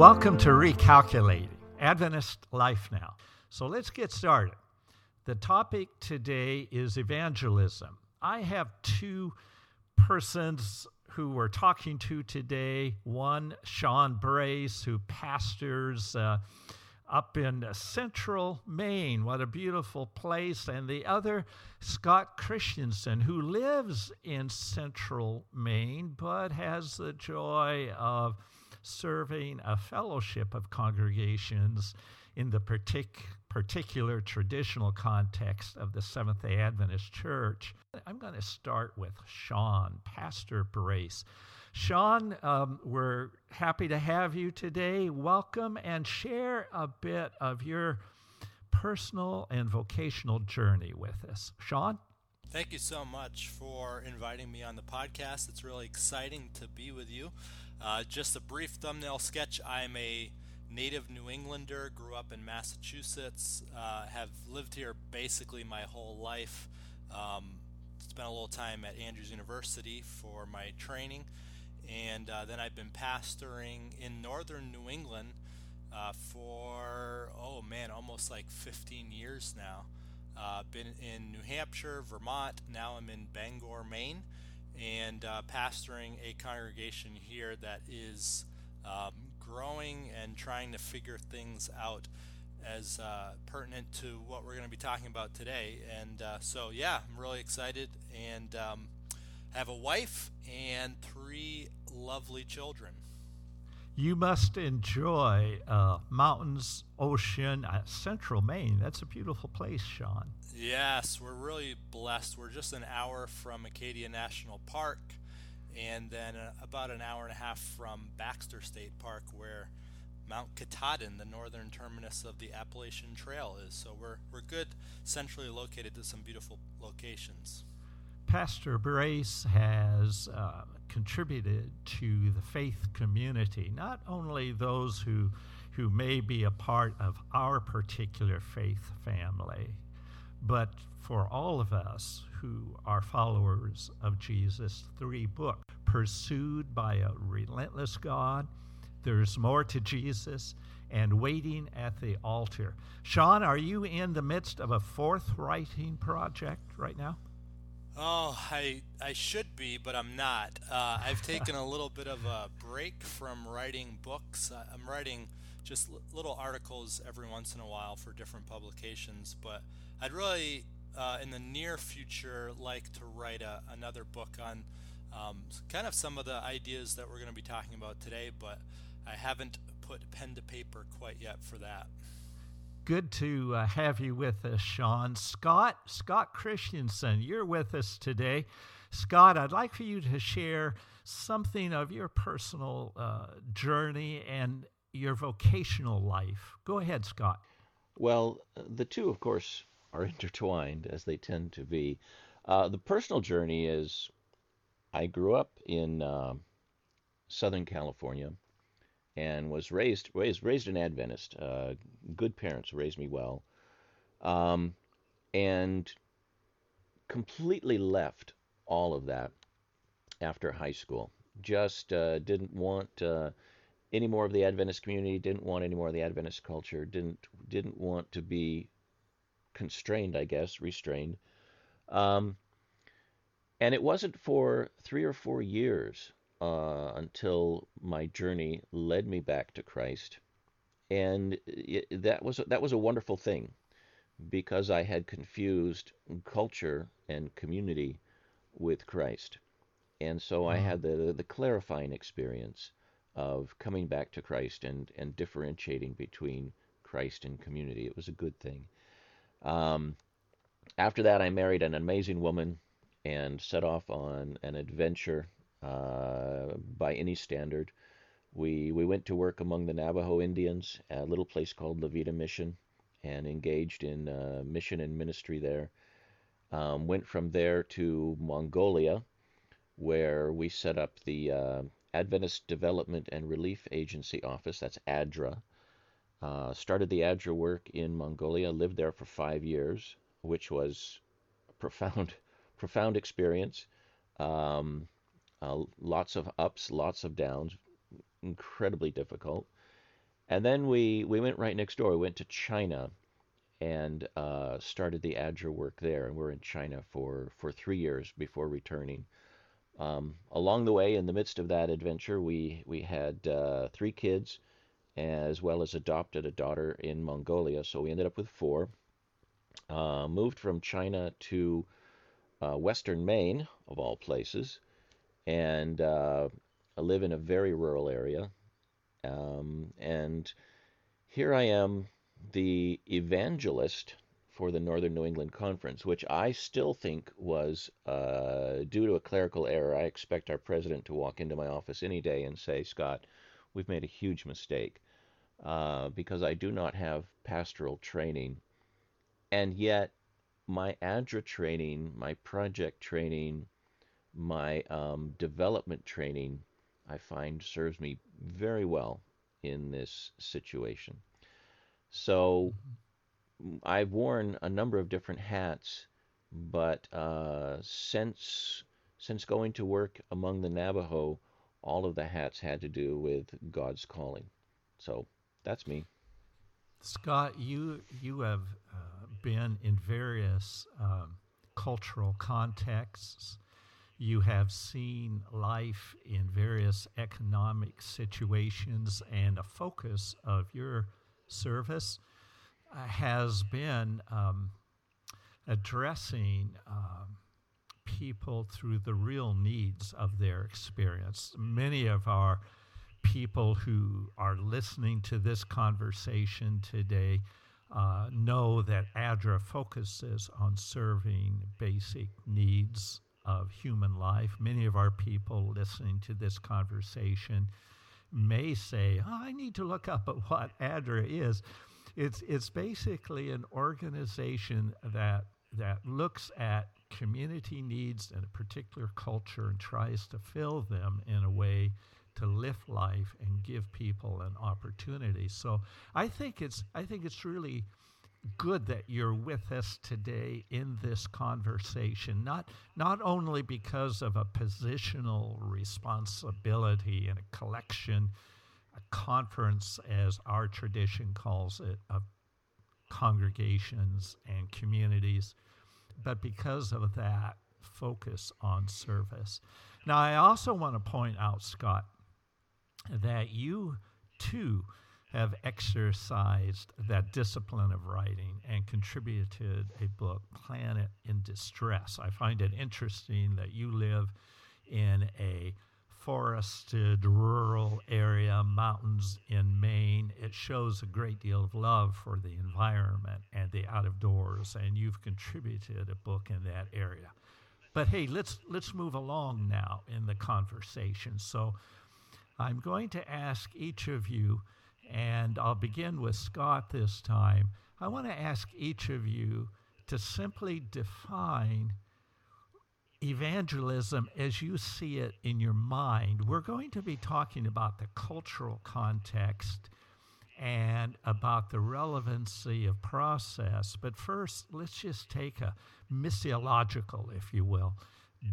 Welcome to Recalculating Adventist Life Now. So let's get started. The topic today is evangelism. I have two persons who we're talking to today. One, Shawn Brace, who pastors uh, up in central Maine. What a beautiful place. And the other, Scott Christensen, who lives in central Maine but has the joy of serving a fellowship of congregations in the partic- particular traditional context of the Seventh day Adventist Church. I'm going to start with Shawn, Pastor Brace. Shawn, um, we're happy to have you today. Welcome and share a bit of your personal and vocational journey with us. Shawn? Thank you so much for inviting me on the podcast. It's really exciting to be with you. Uh, just a brief thumbnail sketch I'm a native New Englander, grew up in Massachusetts, uh, have lived here basically my whole life. Um, spent a little time at Andrews University for my training, and uh, then I've been pastoring in northern New England uh, for, oh man, almost like 15 years now. Uh, been in New Hampshire, Vermont. Now I'm in Bangor, Maine, and uh, pastoring a congregation here that is um, growing and trying to figure things out as uh, pertinent to what we're going to be talking about today. And uh, so, yeah, I'm really excited and um, have a wife and three lovely children you must enjoy uh, mountains, ocean, uh, central Maine. That's a beautiful place, Shawn. Yes, we're really blessed. We're just an hour from Acadia National Park and then uh, about an hour and a half from Baxter State Park, where Mount Katahdin, the northern terminus of the Appalachian Trail, is. So we're, we're good, centrally located to some beautiful locations. Pastor Brace has uh, contributed to the faith community, not only those who, who may be a part of our particular faith family, but for all of us who are followers of Jesus. Three books Pursued by a Relentless God, There's More to Jesus, and Waiting at the Altar. Shawn, are you in the midst of a fourth writing project right now? Oh, I I should be, but I'm not. Uh, I've taken a little bit of a break from writing books. I'm writing just little articles every once in a while for different publications, but I'd really, uh, in the near future, like to write a, another book on um, kind of some of the ideas that we're going to be talking about today, but I haven't put pen to paper quite yet for that good to uh, have you with us, Shawn. Scott, Scott Christensen, you're with us today. Scott, I'd like for you to share something of your personal uh, journey and your vocational life. Go ahead, Scott. Well, the two, of course, are intertwined as they tend to be. Uh, the personal journey is I grew up in uh, Southern California and was raised raised raised an Adventist. Uh, good parents raised me well, um, and completely left all of that after high school. Just uh, didn't want uh, any more of the Adventist community. Didn't want any more of the Adventist culture. Didn't didn't want to be constrained, I guess, restrained. Um, and it wasn't for three or four years uh, until my journey led me back to Christ, and it, that was that was a wonderful thing, because I had confused culture and community with Christ, and so I had the the clarifying experience of coming back to Christ and and differentiating between Christ and community. It was a good thing. Um, after that, I married an amazing woman and set off on an adventure uh, by any standard. We, we went to work among the Navajo Indians at a little place called La Vida Mission and engaged in uh, mission and ministry there. Um, went from there to Mongolia, where we set up the uh, Adventist Development and Relief Agency office, that's ADRA. Uh, started the ADRA work in Mongolia, lived there for five years, which was a profound, profound experience. Um, uh, lots of ups, lots of downs, incredibly difficult. And then we, we went right next door. We went to China and uh, started the ADRA work there. And we're in China for, for three years before returning. Um, along the way, in the midst of that adventure, we, we had uh, three kids as well as adopted a daughter in Mongolia. So we ended up with four. Uh, moved from China to uh, Western Maine, of all places, and uh, I live in a very rural area. Um, and here I am, the evangelist for the Northern New England Conference, which I still think was uh, due to a clerical error. I expect our president to walk into my office any day and say, Scott, we've made a huge mistake uh, because I do not have pastoral training. And yet, my ADRA training, my project training, my um, development training, I find serves me very well in this situation. So mm-hmm. I've worn a number of different hats, but uh, since since going to work among the Navajo, all of the hats had to do with God's calling. So that's me. Scott, you you have uh, been in various um, cultural contexts. You have seen life in various economic situations, and a focus of your service uh, has been um, addressing um, people through the real needs of their experience. Many of our people who are listening to this conversation today uh, know that ADRA focuses on serving basic needs of human life. Many of our people listening to this conversation may say, oh, I need to look up at what ADRA is. It's, it's basically an organization that, that looks at community needs in a particular culture and tries to fill them in a way to lift life and give people an opportunity. So I think it's I think it's really good that you're with us today in this conversation not not only because of a positional responsibility and a collection a conference as our tradition calls it of congregations and communities but because of that focus on service. Now i also want to point out scott that you too have exercised that discipline of writing and contributed a book, Planet in Distress. I find it interesting that you live in a forested rural area, mountains in Maine. It shows a great deal of love for the environment and the out of doors, and you've contributed a book in that area. But hey, let's let's move along now in the conversation. So I'm going to ask each of you, and I'll begin with Scott this time. I want to ask each of you to simply define evangelism as you see it in your mind. We're going to be talking about the cultural context and about the relevancy of process. But first, let's just take a missiological, if you will,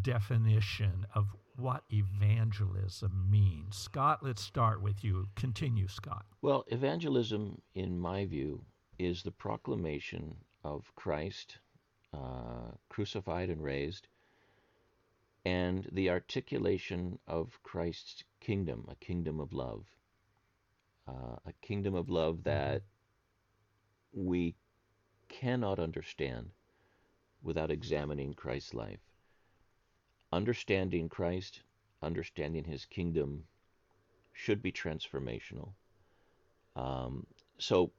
definition of what evangelism means. Scott, let's start with you. Continue, Scott. Well, evangelism, in my view, is the proclamation of Christ uh, crucified and raised, and the articulation of Christ's kingdom, a kingdom of love. Uh, a kingdom of love mm-hmm. that we cannot understand without examining Christ's life understanding Christ, understanding His kingdom, should be transformational. Um, so,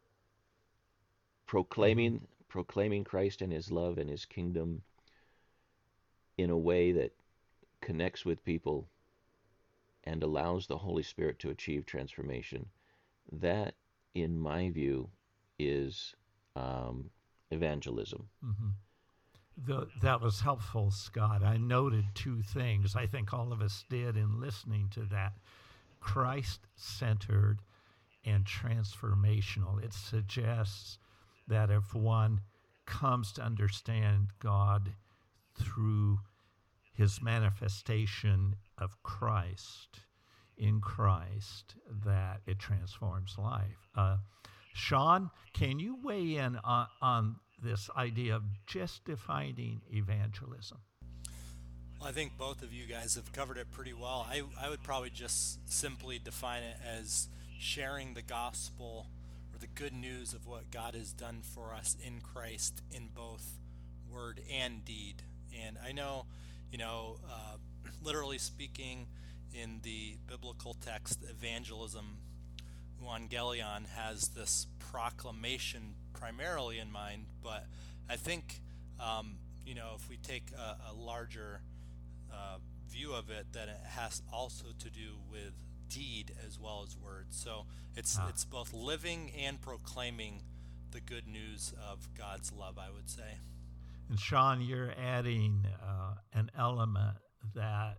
proclaiming proclaiming Christ and His love and His kingdom in a way that connects with people and allows the Holy Spirit to achieve transformation, that, in my view, is um, evangelism. Mm-hmm. The, that was helpful, Scott. I noted two things. I think all of us did in listening to that Christ centered and transformational. It suggests that if one comes to understand God through his manifestation of Christ, in Christ that it transforms life. Uh, Shawn, can you weigh in on, on this idea of just defining evangelism? Well, I think both of you guys have covered it pretty well. I, I would probably just simply define it as sharing the gospel or the good news of what God has done for us in Christ in both word and deed. And I know, you know, uh, literally speaking in the biblical text, evangelism, evangelion, has this proclamation primarily in mind, but I think, um, you know, if we take a, a larger uh, view of it, that it has also to do with deed as well as words. So it's ah. it's both living and proclaiming the good news of God's love. I would say. And Shawn, you're adding uh, an element that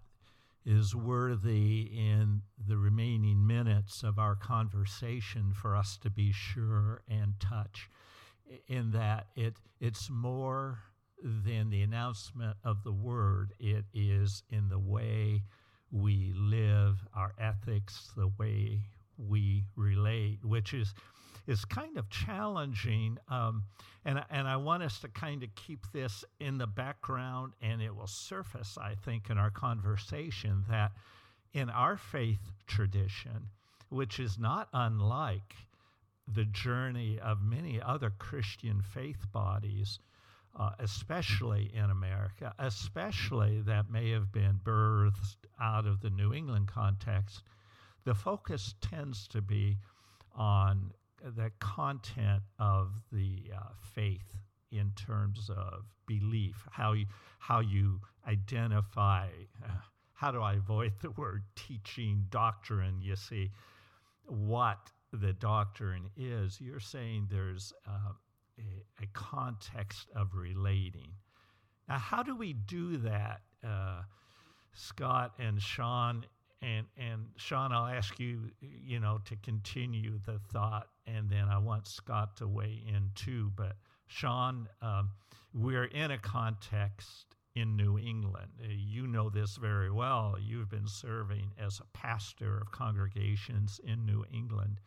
is worthy in the remaining minutes of our conversation for us to be sure and touch in that it it's more than the announcement of the word. It is in the way we live our ethics the way we relate which is is kind of challenging. Um, and, and I want us to kind of keep this in the background, and it will surface, I think, in our conversation that in our faith tradition, which is not unlike the journey of many other Christian faith bodies, uh, especially in America, especially that may have been birthed out of the New England context, the focus tends to be on the content of the uh, faith in terms of belief, how you, how you identify, uh, how do I avoid the word teaching doctrine? You see, what the doctrine is. You're saying there's uh, a, a, context of relating. Now, how do we do that, uh, Scott and Shawn? And and Shawn, I'll ask you, you know, to continue the thought, and then I want Scott to weigh in too. But Shawn, um, we're in a context in New England. Uh, you know this very well. You've been serving as a pastor of congregations in New England.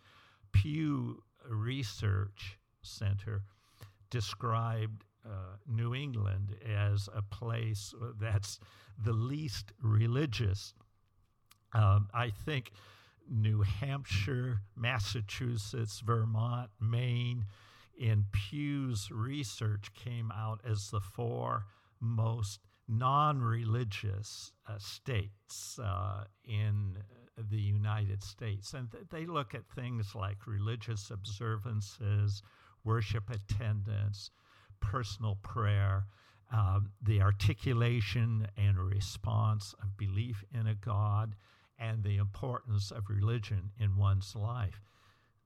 Pew Research Center described uh, New England as a place that's the least religious um, I think New Hampshire, Massachusetts, Vermont, Maine, in Pew's research came out as the four most non religious uh, states uh, in the United States. And th- they look at things like religious observances, worship attendance, personal prayer, um, the articulation and response of belief in a God and the importance of religion in one's life.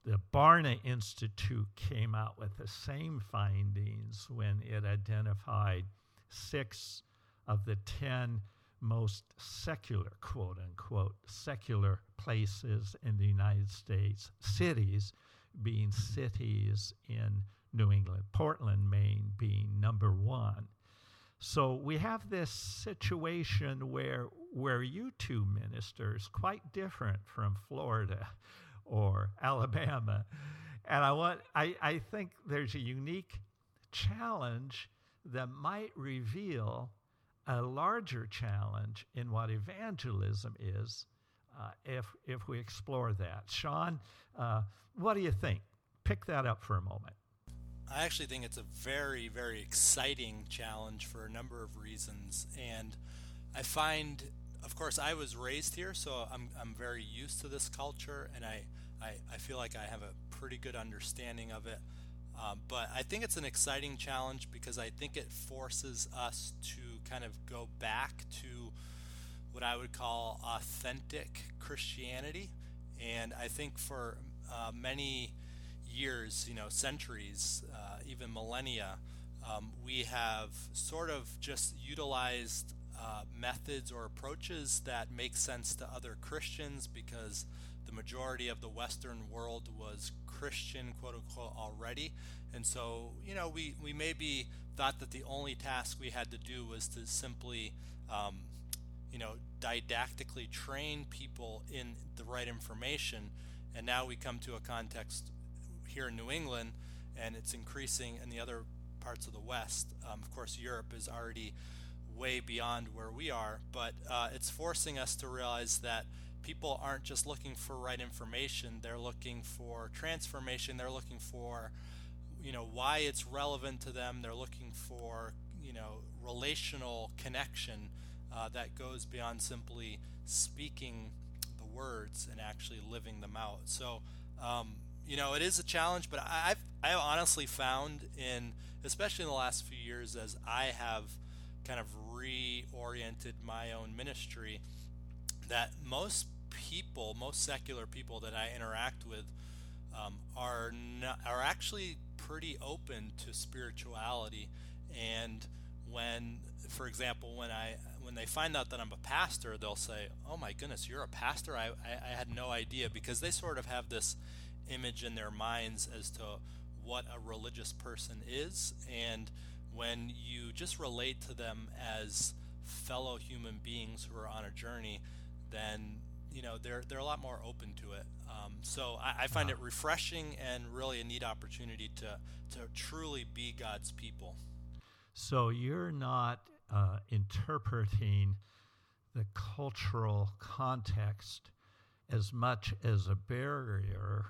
The Barna Institute came out with the same findings when it identified six of the 10 most secular, quote unquote, secular places in the United States, cities being cities in New England, Portland, Maine being number one. So we have this situation where where you two ministers quite different from Florida or Alabama. And I want I, I think there's a unique challenge that might reveal a larger challenge in what evangelism is uh, if, if we explore that. Shawn, uh, what do you think? Pick that up for a moment. I actually think it's a very, very exciting challenge for a number of reasons. And I find, of course, I was raised here, so I'm, I'm very used to this culture, and I, I, I feel like I have a pretty good understanding of it. Um, but I think it's an exciting challenge because I think it forces us to kind of go back to what I would call authentic Christianity. And I think for uh, many years, you know, centuries, uh, even millennia, um, we have sort of just utilized uh, methods or approaches that make sense to other Christians because the majority of the Western world was Christian, quote unquote, already. And so, you know, we, we maybe thought that the only task we had to do was to simply, um, you know, didactically train people in the right information. And now we come to a context here in New England, and it's increasing in the other parts of the West. Um, of course, Europe is already way beyond where we are, but uh, it's forcing us to realize that people aren't just looking for right information, they're looking for transformation, they're looking for you know why it's relevant to them, they're looking for you know relational connection uh, that goes beyond simply speaking the words and actually living them out. So, um, you know, it is a challenge, but I've I honestly found in especially in the last few years as I have kind of reoriented my own ministry that most people, most secular people that I interact with, um, are not, are actually pretty open to spirituality. And when, for example, when I when they find out that I'm a pastor, they'll say, "Oh my goodness, you're a pastor! I, I, I had no idea," because they sort of have this image in their minds as to what a religious person is, and when you just relate to them as fellow human beings who are on a journey, then you know they're they're a lot more open to it. Um, so I, I find uh-huh. it refreshing and really a neat opportunity to to truly be God's people. So you're not uh, interpreting the cultural context as much as a barrier.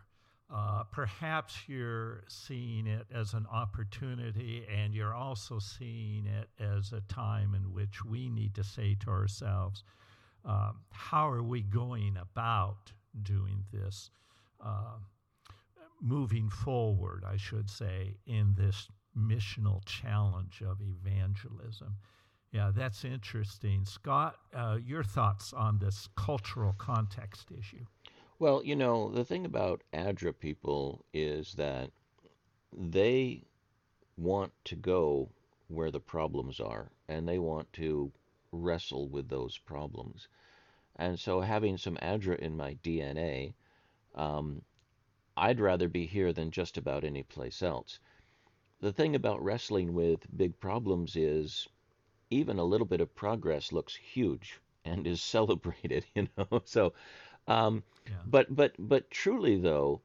Uh, perhaps you're seeing it as an opportunity, and you're also seeing it as a time in which we need to say to ourselves, um, how are we going about doing this? Uh, moving forward, I should say, in this missional challenge of evangelism. Yeah, that's interesting. Scott, uh, your thoughts on this cultural context issue? Well, you know, the thing about ADRA people is that they want to go where the problems are and they want to wrestle with those problems. And so, having some ADRA in my DNA, um, I'd rather be here than just about any place else. The thing about wrestling with big problems is even a little bit of progress looks huge and is celebrated, you know. So, um, yeah. but but but truly though,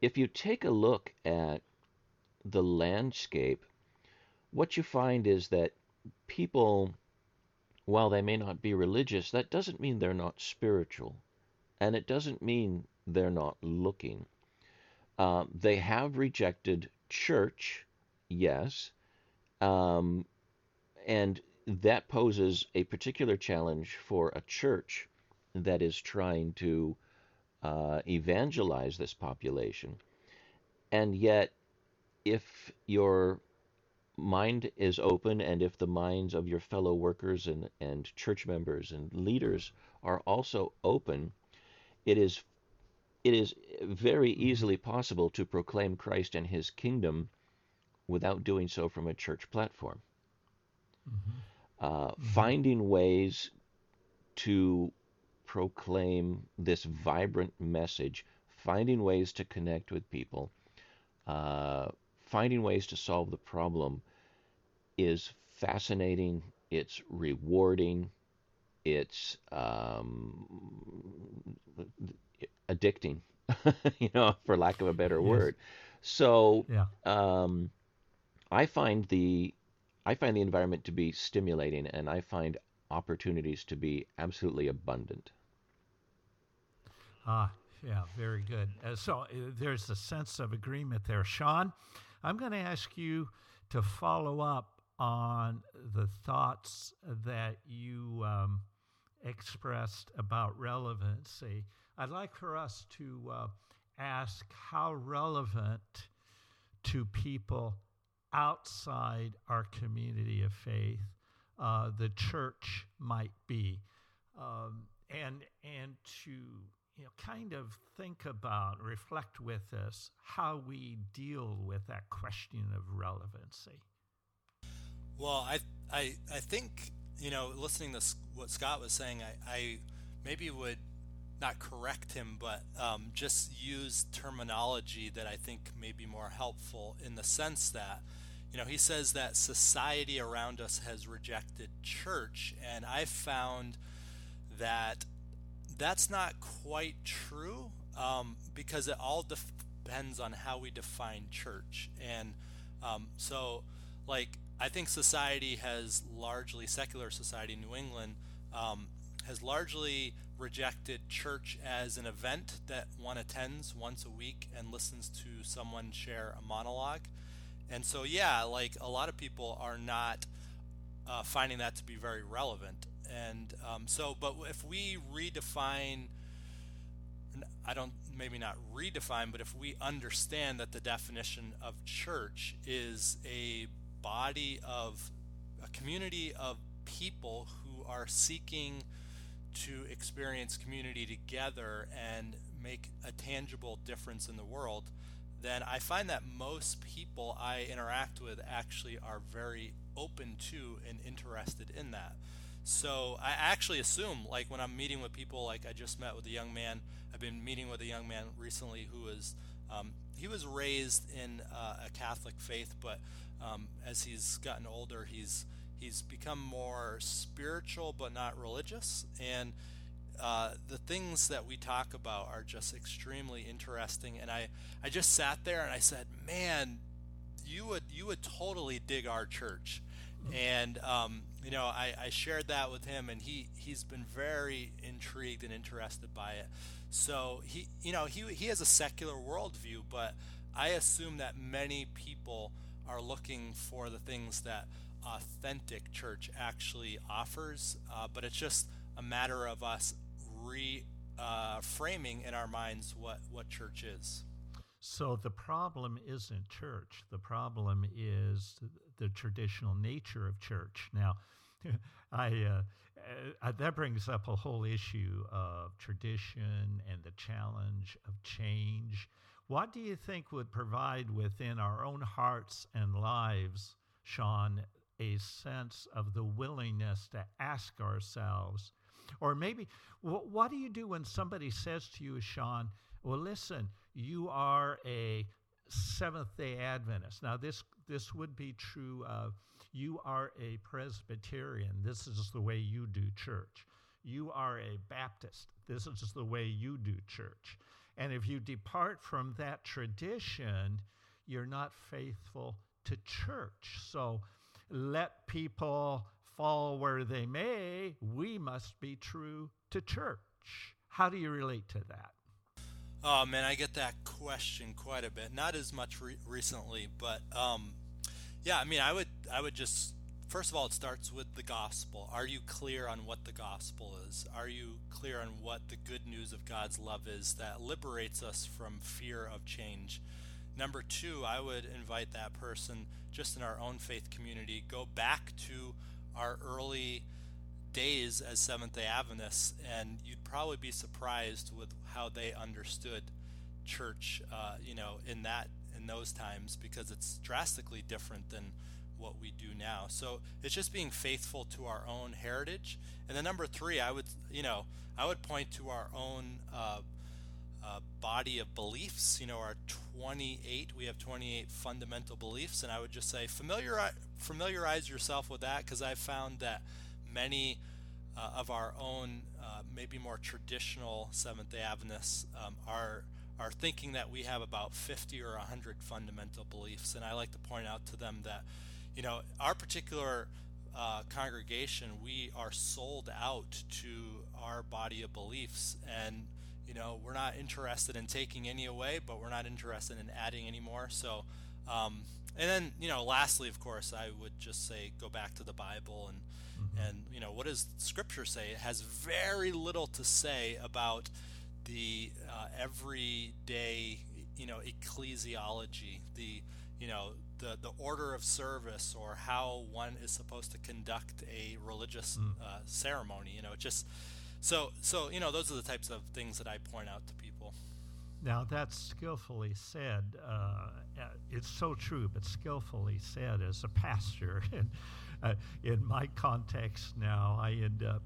if you take a look at the landscape, what you find is that people, while they may not be religious, that doesn't mean they're not spiritual, and it doesn't mean they're not looking. Uh, they have rejected church, yes, um, and that poses a particular challenge for a church that is trying to uh, evangelize this population. And yet, if your mind is open and if the minds of your fellow workers and, and church members and leaders are also open, it is it is very easily possible to proclaim Christ and his kingdom without doing so from a church platform. Mm-hmm. Uh, mm-hmm. Finding ways to proclaim this vibrant message, finding ways to connect with people, uh, finding ways to solve the problem is fascinating, it's rewarding, it's um, addicting, you know, for lack of a better yes. word. So yeah. um, I find the I find the environment to be stimulating, and I find opportunities to be absolutely abundant. Ah, yeah, very good. Uh, so uh, there's a sense of agreement there, Shawn. I'm going to ask you to follow up on the thoughts that you um, expressed about relevancy. I'd like for us to uh, ask how relevant to people outside our community of faith uh, the church might be, um, and and to you know kind of think about, reflect with us how we deal with that question of relevancy. Well, I I I think you know listening to what Scott was saying, I, I maybe would not correct him, but um, just use terminology that I think may be more helpful in the sense that, you know, he says that society around us has rejected church, and I've found that that's not quite true um, because it all depends on how we define church. And um, so, like, I think society has largely, secular society, in New England, um, has largely rejected church as an event that one attends once a week and listens to someone share a monologue. And so, yeah, like a lot of people are not uh, finding that to be very relevant. And um, so, but if we redefine, I don't, maybe not redefine, but if we understand that the definition of church is a body of a community of people who are seeking to experience community together and make a tangible difference in the world, then I find that most people I interact with actually are very open to and interested in that. So I actually assume, like when I'm meeting with people, like I just met with a young man. I've been meeting with a young man recently who is um, he was raised in uh, a Catholic faith, but um, as he's gotten older, he's he's become more spiritual but not religious and uh, the things that we talk about are just extremely interesting and I, I just sat there and I said man would you would totally dig our church. And um, you know I, I shared that with him and he he's been very intrigued and interested by it. So he you know he, he has a secular worldview but I assume that many people are looking for the things that authentic church actually offers, uh, but it's just a matter of us reframing uh, in our minds what, what church is. So the problem isn't church. The problem is the traditional nature of church. Now, I uh, uh, that brings up a whole issue of tradition and the challenge of change. What do you think would provide within our own hearts and lives, Shawn, a sense of the willingness to ask ourselves. Or maybe, what do you do when somebody says to you, Shawn, well, listen, you are a Seventh day Adventist. Now, this, this would be true of you are a Presbyterian. This is the way you do church. You are a Baptist. This is the way you do church. And if you depart from that tradition, you're not faithful to church. So, let people fall where they may, we must be true to church. How do you relate to that? Oh man, I get that question quite a bit. Not as much re- recently, but um, yeah, I mean, I would, I would just first of all, it starts with the gospel. Are you clear on what the gospel is? Are you clear on what the good news of God's love is that liberates us from fear of change? Number two, I would invite that person just in our own faith community, go back to our early days as Seventh day Adventists, and you'd probably be surprised with how they understood church, uh, you know, in that in those times because it's drastically different than what we do now. So it's just being faithful to our own heritage. And then number three, I would, you know, I would point to our own uh, uh, body of beliefs. You know, our 28, we have 28 fundamental beliefs, and I would just say familiarize, familiarize yourself with that because I've found that many uh, of our own, uh, maybe more traditional Seventh day Adventists um, are are thinking that we have about 50 or 100 fundamental beliefs, and I like to point out to them that, you know, our particular uh, congregation, we are sold out to our body of beliefs, and you know, we're not interested in taking any away, but we're not interested in adding any more. So, um, and then, you know, lastly, of course, I would just say go back to the Bible and, mm-hmm. and you know, what does Scripture say? It has very little to say about the uh, everyday, you know, ecclesiology, the, you know, the, the order of service or how one is supposed to conduct a religious mm. uh, ceremony. You know, just so, so you know, those are the types of things that I point out to people. Now that's skillfully said. Uh, it's so true, but skillfully said as a pastor. and uh, in my context now, I end up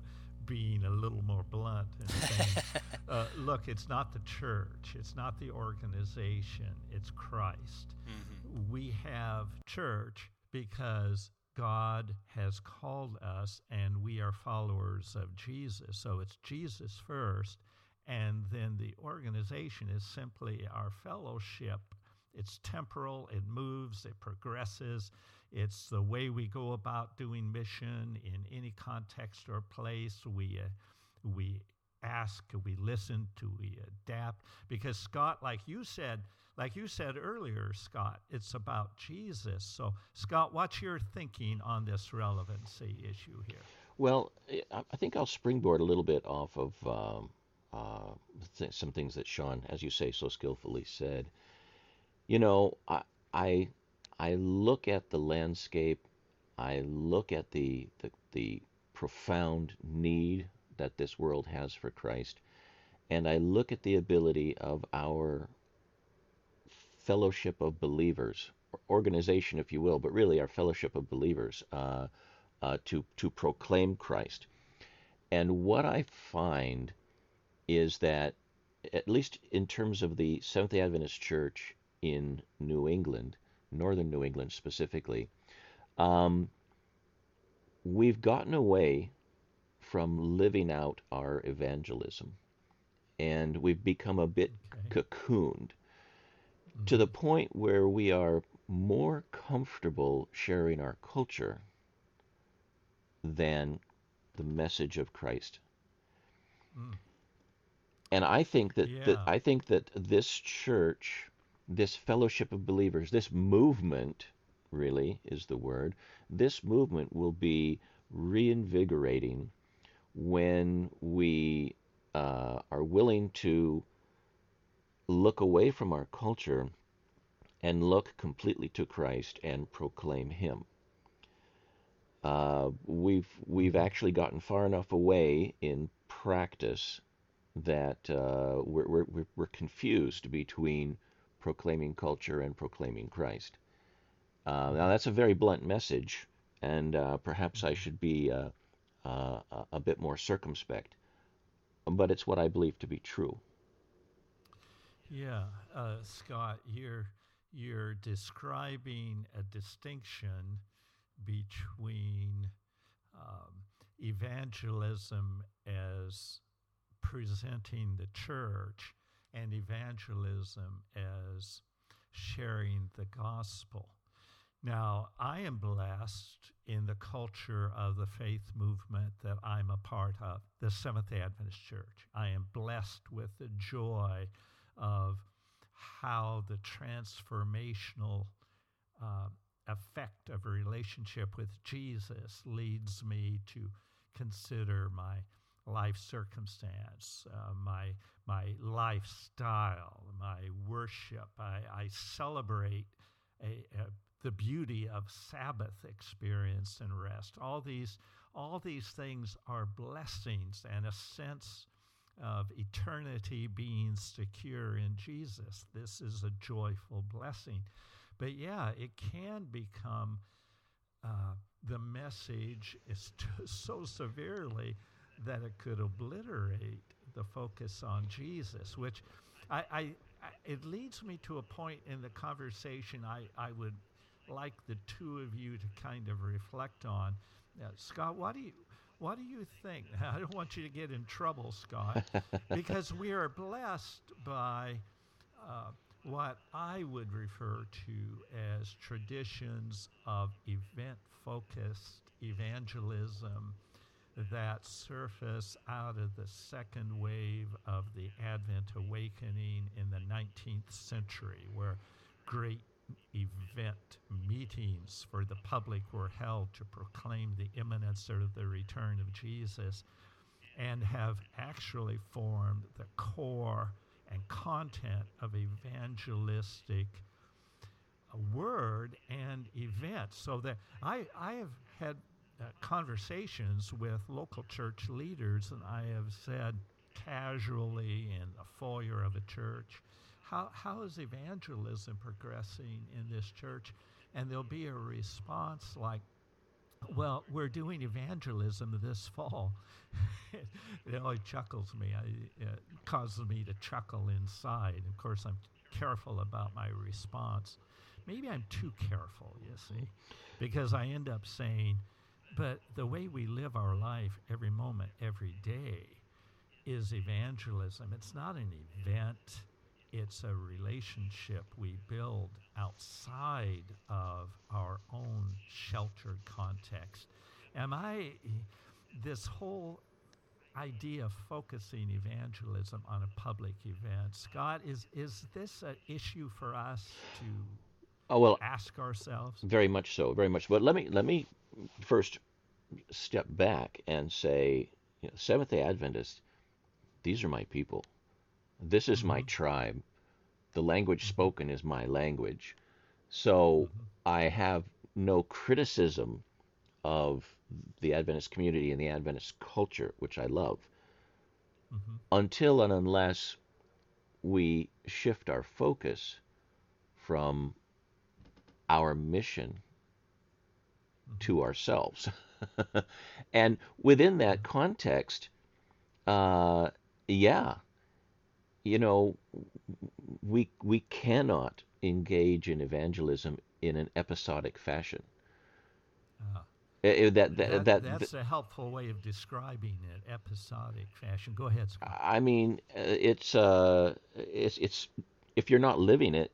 being a little more blunt and saying, uh, "Look, it's not the church, it's not the organization, it's Christ. Mm-hmm. We have church because God has called us and we are followers of Jesus. So it's Jesus first, and then the organization is simply our fellowship. It's temporal, it moves, it progresses. It's the way we go about doing mission in any context or place. We, uh, we ask, we listen, do we adapt? Because Scott, like you said, like you said earlier, Scott, it's about Jesus. So, Scott, what's your thinking on this relevancy issue here? Well, I think I'll springboard a little bit off of um, uh, th- some things that Shawn, as you say, so skillfully said. You know, I, I, I look at the landscape, I look at the, the, the profound need that this world has for Christ, and I look at the ability of our fellowship of believers, organization, if you will, but really our fellowship of believers uh, uh, to to proclaim Christ. And what I find is that, at least in terms of the Seventh Day Adventist Church in New England, northern New England specifically, um, we've gotten away from living out our evangelism. And we've become a bit okay. cocooned mm-hmm. to the point where we are more comfortable sharing our culture than the message of Christ. Mm. And I think that, yeah. that I think that this church, this fellowship of believers, this movement really is the word. This movement will be reinvigorating when we uh, are willing to look away from our culture and look completely to Christ and proclaim Him. Uh, we've we've actually gotten far enough away in practice that uh, we're, we're, we're confused between proclaiming culture and proclaiming Christ. Uh, now that's a very blunt message, and uh, perhaps I should be uh, uh, a bit more circumspect, but it's what I believe to be true. Yeah, uh, Scott, you're you're describing a distinction between um, evangelism as presenting the church and evangelism as sharing the gospel. Now, I am blessed in the culture of the faith movement that I'm a part of, the Seventh day Adventist Church. I am blessed with the joy of how the transformational uh, effect of a relationship with Jesus leads me to consider my life circumstance, uh, my my lifestyle, my worship. I, I celebrate a, a the beauty of Sabbath experience and rest. All these, all these things are blessings and a sense of eternity being secure in Jesus. This is a joyful blessing. But yeah, it can become uh, the message is so severely that it could obliterate the focus on Jesus, which I, I, I, it leads me to a point in the conversation I, I would like the two of you to kind of reflect on. Uh, Scott, what do you what do you think? I don't want you to get in trouble, Scott, because we are blessed by uh, what I would refer to as traditions of event focused evangelism that surface out of the second wave of the Advent awakening in the 19th century, where great event meetings for the public were held to proclaim the imminence of the return of Jesus and have actually formed the core and content of evangelistic uh, word and events. So that I, I have had uh, conversations with local church leaders, and I have said casually in the foyer of a church, how, how is evangelism progressing in this church? And there'll be a response like, well, we're doing evangelism this fall. it always chuckles me. I, it causes me to chuckle inside. Of course, I'm careful about my response maybe I'm too careful, you see, because I end up saying, but the way we live our life every moment, every day, is evangelism. It's not an event, it's a relationship we build outside of our own sheltered context. Am I, this whole idea of focusing evangelism on a public event, Scott, is, is this an issue for us to Oh well, ask ourselves? very much so, very much. But let me let me first step back and say, you know, Seventh Day Adventists, these are my people. This is my Mhm. tribe. The language spoken is my language. So Mhm. I have no criticism of the Adventist community and the Adventist culture, which I love, Mhm. until and unless we shift our focus from our mission to ourselves. and within that context, uh, yeah, you know, we we cannot engage in evangelism in an episodic fashion. Uh, that, that, that, that, that's a helpful way of describing it, episodic fashion. Go ahead, Scott. I mean, uh, it's uh, it's it's if you're not living it,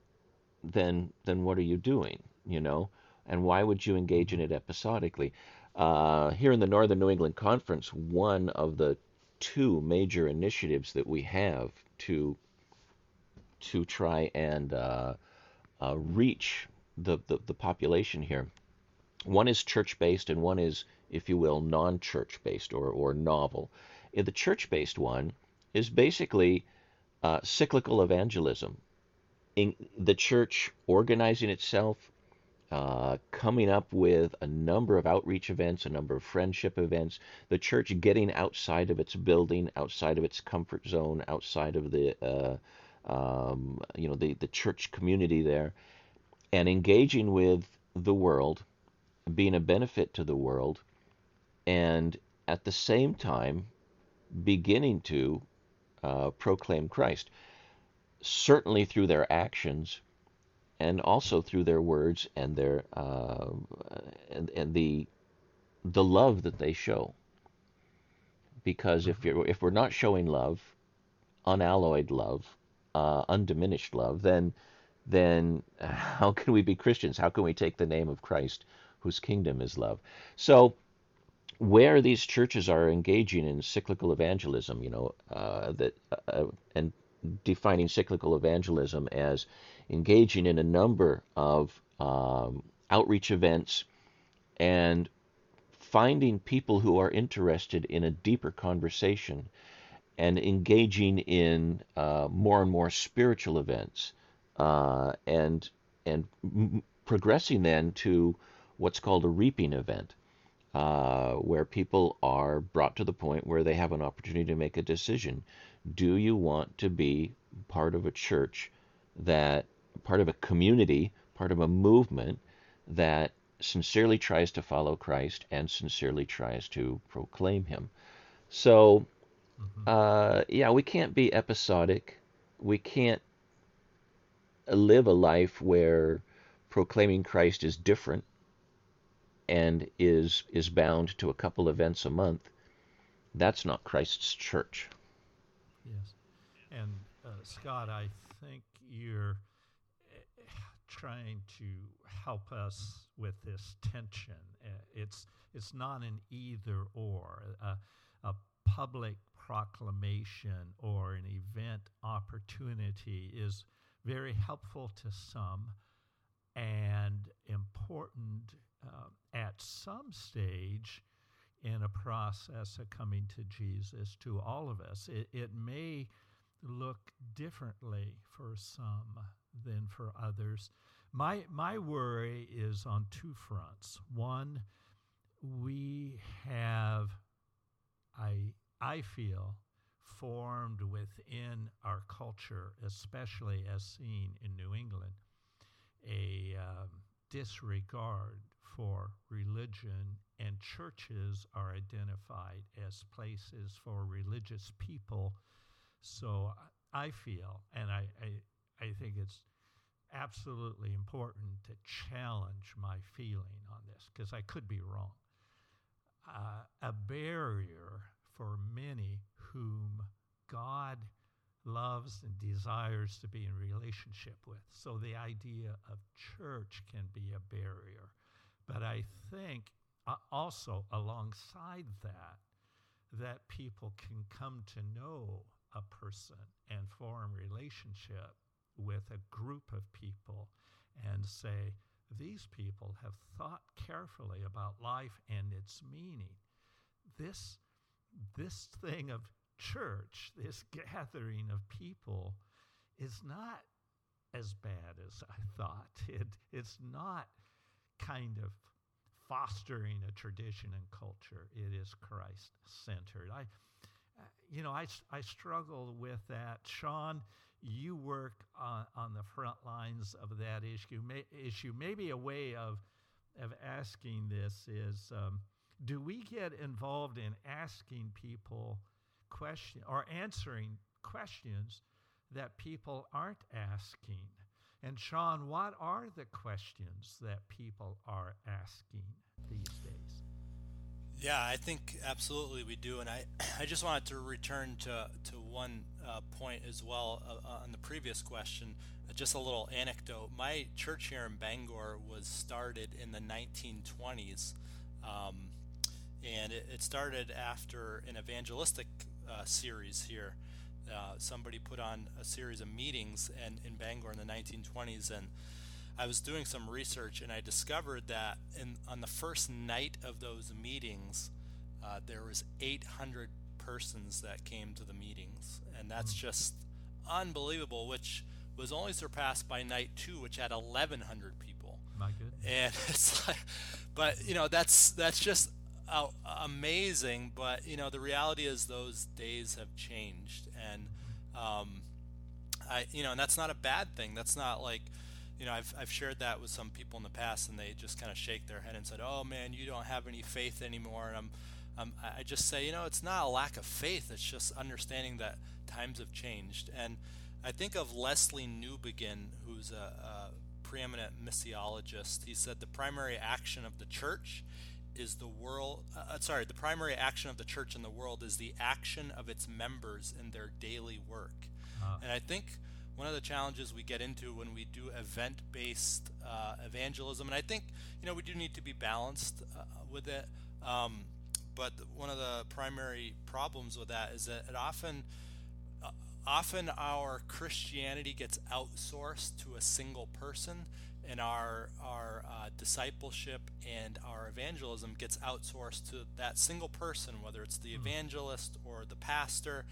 then then what are you doing? You know, and why would you engage in it episodically? Uh, here in the Northern New England Conference, one of the two major initiatives that we have to to try and uh, uh, reach the, the the population here. One is church-based, and one is, if you will, non-church-based or or novel. In the church-based one is basically uh, cyclical evangelism. In the church organizing itself, uh, coming up with a number of outreach events, a number of friendship events, the church getting outside of its building, outside of its comfort zone, outside of the uh, um, you know the, the church community there, and engaging with the world, being a benefit to the world, and at the same time beginning to uh, proclaim Christ, certainly through their actions and also through their words and their uh, and, and the the love that they show. Because if you're, if we're not showing love, unalloyed love, uh, undiminished love, then then how can we be Christians? How can we take the name of Christ, whose kingdom is love? So where these churches are engaging in cyclical evangelism, you know, uh, that uh, and defining cyclical evangelism as engaging in a number of um, outreach events and finding people who are interested in a deeper conversation and engaging in uh, more and more spiritual events uh, and and m- progressing then to what's called a reaping event uh, where people are brought to the point where they have an opportunity to make a decision. Do you want to be part of a church that, part of a community, part of a movement that sincerely tries to follow Christ and sincerely tries to proclaim Him? So, uh, yeah, we can't be episodic. We can't live a life where proclaiming Christ is different and is is bound to a couple events a month, that's not Christ's church. Yes. And uh, Scott, I think you're eh, trying to help us with this tension. Uh, it's it's not an either or. A, a public proclamation or an event opportunity is very helpful to some and important uh, at some stage in a process of coming to Jesus to all of us. It, it may look differently for some than for others. My, my worry is on two fronts. One, we have, I, I feel, formed within our culture, especially as seen in New England, a um, disregard for religion, and churches are identified as places for religious people. So I feel, and I, I, I think it's absolutely important to challenge my feeling on this because I could be wrong. Uh, a barrier for many whom God loves and desires to be in relationship with. So the idea of church can be a barrier. But I think uh, also alongside that, that people can come to know a person and form relationship with a group of people and say, these people have thought carefully about life and its meaning. This, this thing of church, this gathering of people, is not as bad as I thought. It, it's not kind of fostering a tradition and culture. It is Christ centered. I, uh, you know, I, I struggle with that. Shawn, you work on, on the front lines of that issue. May, issue. Maybe a way of, of asking this is um, do we get involved in asking people questions or answering questions that people aren't asking? And Shawn, what are the questions that people are asking these days? Yeah, I think absolutely we do, and I I just wanted to return to to one uh, point as well uh, uh on the previous question. Uh, just a little anecdote. My church here in Bangor was started in the 1920s, um, and it, it, started after an evangelistic uh, series here. Uh, somebody put on a series of meetings and in Bangor in the 1920s, and I was doing some research and I discovered that in, on the first night of those meetings, uh, there was 800 persons that came to the meetings, and that's hmm. just unbelievable. Which was only surpassed by night two, which had 1,100 people. My goodness. And it's like, but you know, that's that's just uh, amazing. But you know, the reality is those days have changed, and um, I, you know, and that's not a bad thing. That's not like you know, I've, I've shared that with some people in the past, and they just kind of shake their head and said, "Oh man, you don't have any faith anymore." And I'm, I'm I just say, you know, it's not a lack of faith; it's just understanding that times have changed. And I think of Lesslie Newbigin, who's a, a preeminent missiologist. He said the primary action of the church is the world. Uh, uh sorry, the primary action of the church in the world is the action of its members in their daily work. Uh. And I think one of the challenges we get into when we do event-based uh, evangelism, and I think you know we do need to be balanced uh, with it. Um, but one of the primary problems with that is that it often uh, often our Christianity gets outsourced to a single person, and our our uh, discipleship and our evangelism gets outsourced to that single person, whether it's the hmm. evangelist or the pastor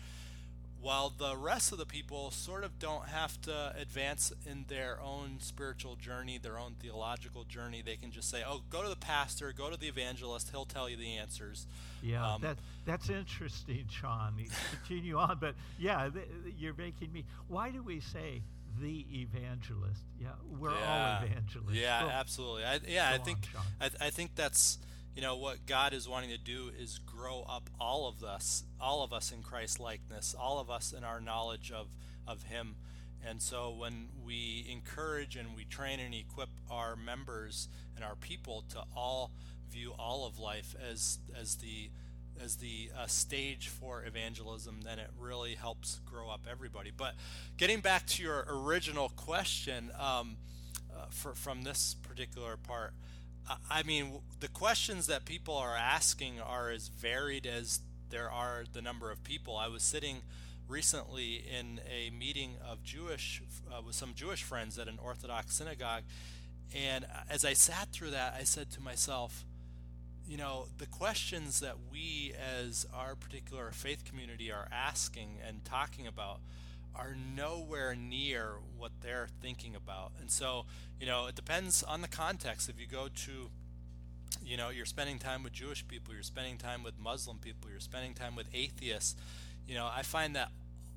while the rest of the people sort of don't have to advance in their own spiritual journey, their own theological journey. They can just say, "Oh, go to the pastor, go to the evangelist; he'll tell you the answers." Yeah, um, that that's interesting, Shawn. Continue on, but yeah, th- you're making me. Why do we say the evangelist? Yeah, we're yeah, all evangelists. Yeah, go, absolutely. I, yeah, I think on, I, I think that's you know what God is wanting to do is grow up all of us, all of us in Christ likeness, all of us in our knowledge of of Him. And so when we encourage and we train and equip our members and our people to all view all of life as as the as the uh, stage for evangelism, then it really helps grow up everybody. But getting back to your original question um, uh, for, from this particular part, I mean, the questions that people are asking are as varied as there are the number of people. I was sitting recently in a meeting of Jewish uh, with some Jewish friends at an Orthodox synagogue, and as I sat through that, I said to myself, you know, the questions that we as our particular faith community are asking and talking about are nowhere near what they're thinking about. And so, you know, it depends on the context. If you go to, you know, you're spending time with Jewish people, you're spending time with Muslim people, you're spending time with atheists, you know, I find that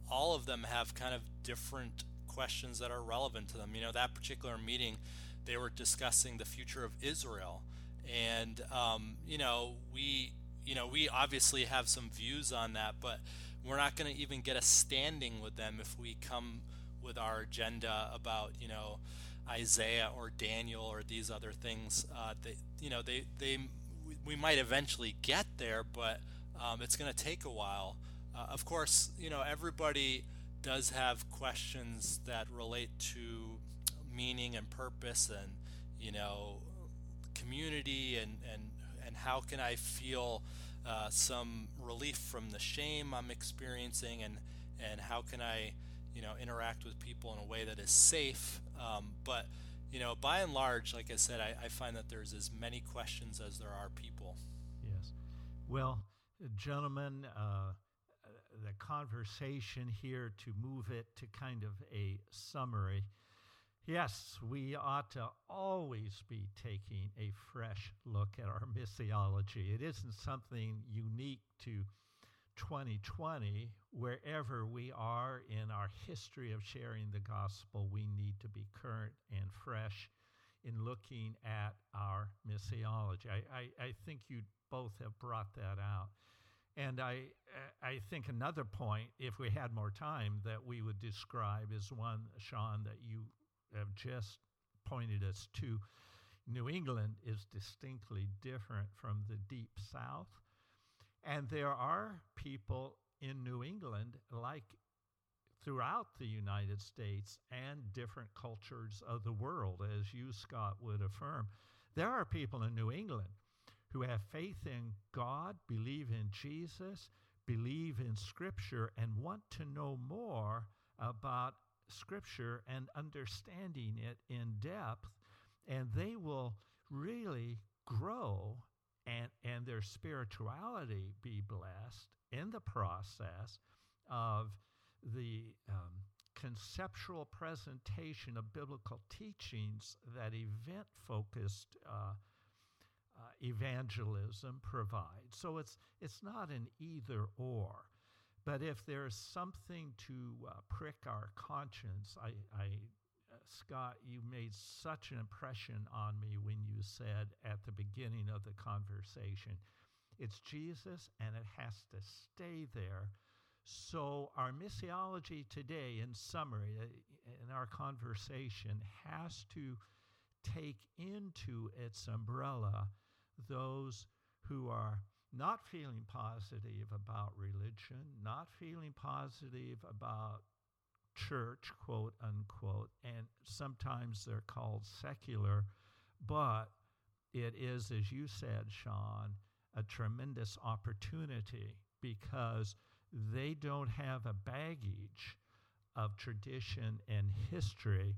all of them have kind of different questions that are relevant to them. You know, that particular meeting, they were discussing the future of Israel. And, um, you know, we, you know, we obviously have some views on that, but we're not going to even get a standing with them if we come with our agenda about you know Isaiah or Daniel or these other things. Uh, they, you know, they, they, we might eventually get there, but um, it's going to take a while. Uh, of course, you know, everybody does have questions that relate to meaning and purpose and, you know, community and, and, and how can I feel uh, some relief from the shame I'm experiencing and, and how can I, you know, interact with people in a way that is safe. Um, but, you know, by and large, like I said, I, I find that there's as many questions as there are people. Yes. Well, gentlemen, uh, the conversation here to move it to kind of a summary. Yes, we ought to always be taking a fresh look at our missiology. It isn't something unique to 2020. Wherever we are in our history of sharing the gospel, we need to be current and fresh in looking at our missiology. I, I, I think you both have brought that out. And I, I think another point, if we had more time, that we would describe is one, Shawn, that you have just pointed us to. New England is distinctly different from the deep south. And there are people in New England, like throughout the United States and different cultures of the world, as you, Scott, would affirm. There are people in New England who have faith in God, believe in Jesus, believe in Scripture, and want to know more about Scripture and understanding it in depth. And they will really grow and, and their spirituality be blessed in the process of the um, conceptual presentation of biblical teachings that event focused uh, uh, evangelism provides. So it's, it's not an either or. But if there's something to uh, prick our conscience, I, I uh, Scott, you made such an impression on me when you said at the beginning of the conversation, it's Jesus and it has to stay there. So, our missiology today, in summary, uh, in our conversation, has to take into its umbrella those who are not feeling positive about religion, not feeling positive about church, quote unquote, and sometimes they're called secular, but it is, as you said, Shawn, a tremendous opportunity because they don't have a baggage of tradition and history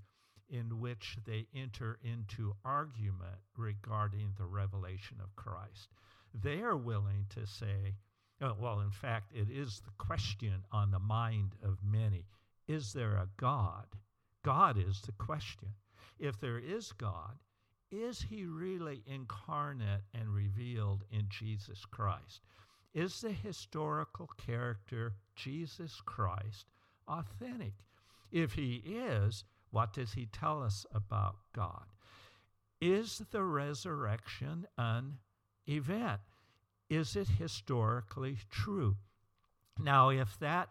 in which they enter into argument regarding the revelation of Christ. They are willing to say, oh, well, in fact, it is the question on the mind of many is there a God? God is the question. If there is God, is he really incarnate and revealed in Jesus Christ? Is the historical character Jesus Christ authentic? If he is, what does he tell us about God? Is the resurrection an event? Is it historically true? Now, if that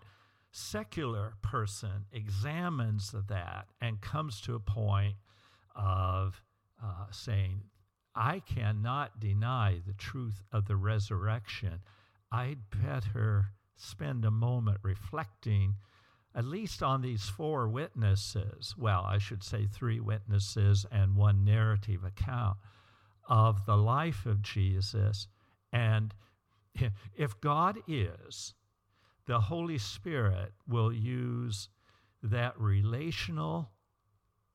secular person examines that and comes to a point of uh, saying, I cannot deny the truth of the resurrection, I'd better spend a moment reflecting at least on these four witnesses, well, I should say three witnesses and one narrative account of the life of Jesus. And if God is, the Holy Spirit will use that relational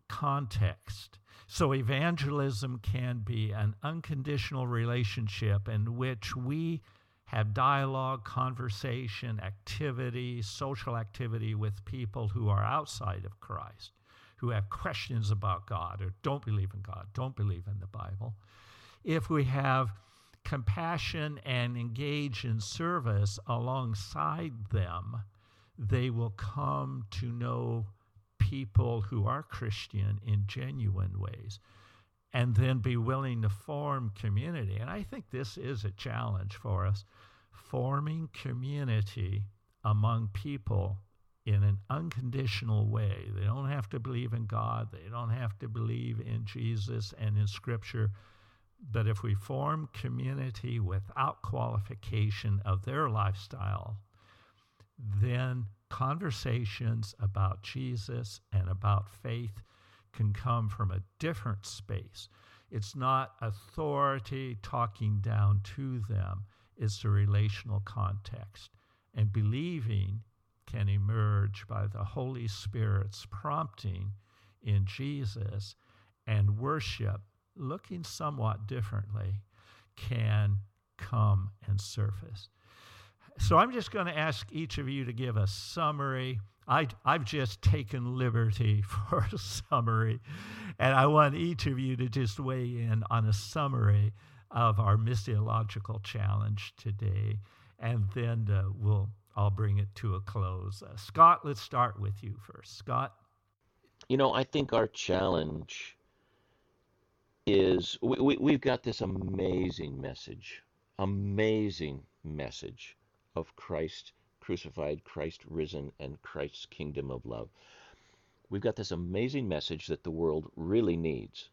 context. So, evangelism can be an unconditional relationship in which we have dialogue, conversation, activity, social activity with people who are outside of Christ, who have questions about God or don't believe in God, don't believe in the Bible. If we have compassion and engage in service alongside them, they will come to know people who are Christian in genuine ways and then be willing to form community. And I think this is a challenge for us forming community among people in an unconditional way. They don't have to believe in God, they don't have to believe in Jesus and in Scripture. But if we form community without qualification of their lifestyle, then conversations about Jesus and about faith can come from a different space. It's not authority talking down to them, it's a relational context. And believing can emerge by the Holy Spirit's prompting in Jesus, and worship, looking somewhat differently, can come and surface. So I'm just going to ask each of you to give a summary. I, I've just taken liberty for a summary, and I want each of you to just weigh in on a summary of our missiological challenge today, and then uh, we'll I'll bring it to a close. Uh, Scott, let's start with you first. Scott? You know, I think our challenge is we, we, we've got this amazing message, amazing message of Christ crucified, Christ risen, and Christ's kingdom of love. We've got this amazing message that the world really needs.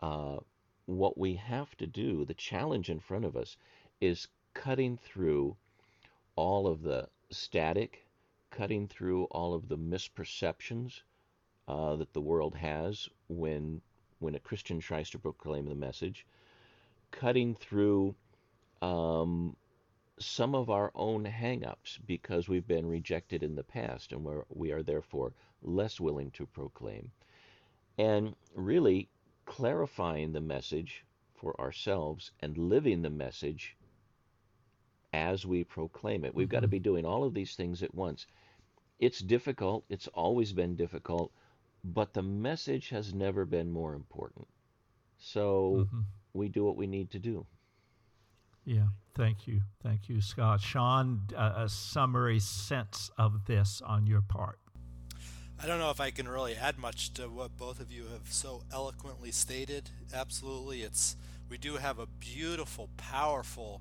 Uh, what we have to do, the challenge in front of us, is cutting through all of the static, cutting through all of the misperceptions uh, that the world has when when a Christian tries to proclaim the message, cutting through um, some of our own hangups because we've been rejected in the past and we're, we are therefore less willing to proclaim, and really clarifying the message for ourselves and living the message as we proclaim it. We've mm-hmm. got to be doing all of these things at once. It's difficult, it's always been difficult, but the message has never been more important. So mm-hmm. we do what we need to do. Yeah, thank you. Thank you, Scott. Shawn, uh, a summary sense of this on your part. I don't know if I can really add much to what both of you have so eloquently stated. Absolutely, it's we do have a beautiful, powerful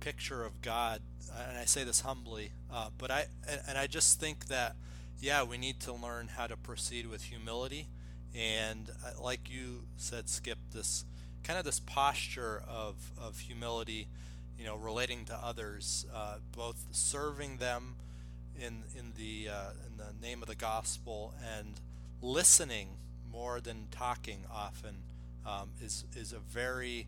picture of God, and I say this humbly, uh, but I and I just think that yeah, we need to learn how to proceed with humility, and uh, like you said, Skip, this kind of this posture of of humility, you know, relating to others, uh, both serving them in in the uh, in the name of the gospel and listening more than talking often um, is is a very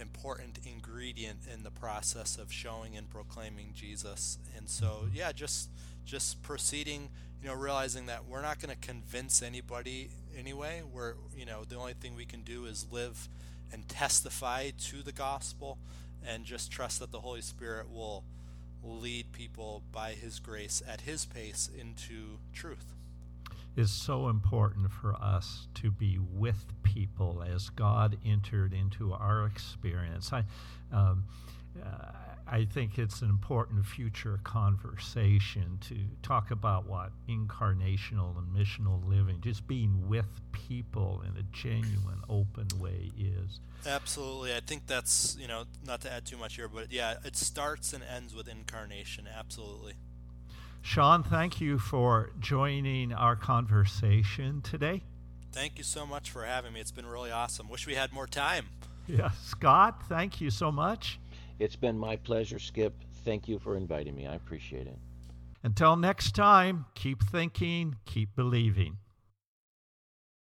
important ingredient in the process of showing and proclaiming Jesus. And so, yeah, just just proceeding, you know, realizing that we're not going to convince anybody anyway. We're, you know, the only thing we can do is live and testify to the gospel and just trust that the Holy Spirit will lead people by his grace at his pace into truth is so important for us to be with people as God entered into our experience. I, um, uh, I think it's an important future conversation to talk about what incarnational and missional living, just being with people in a genuine, open way is. Absolutely. I think that's, you know, not to add too much here, but yeah, it starts and ends with incarnation. Absolutely. Shawn, thank you for joining our conversation today. Thank you so much for having me. It's been really awesome. Wish we had more time. Yeah, Scott, thank you so much. It's been my pleasure, Skip. Thank you for inviting me. I appreciate it. Until next time, keep thinking, keep believing.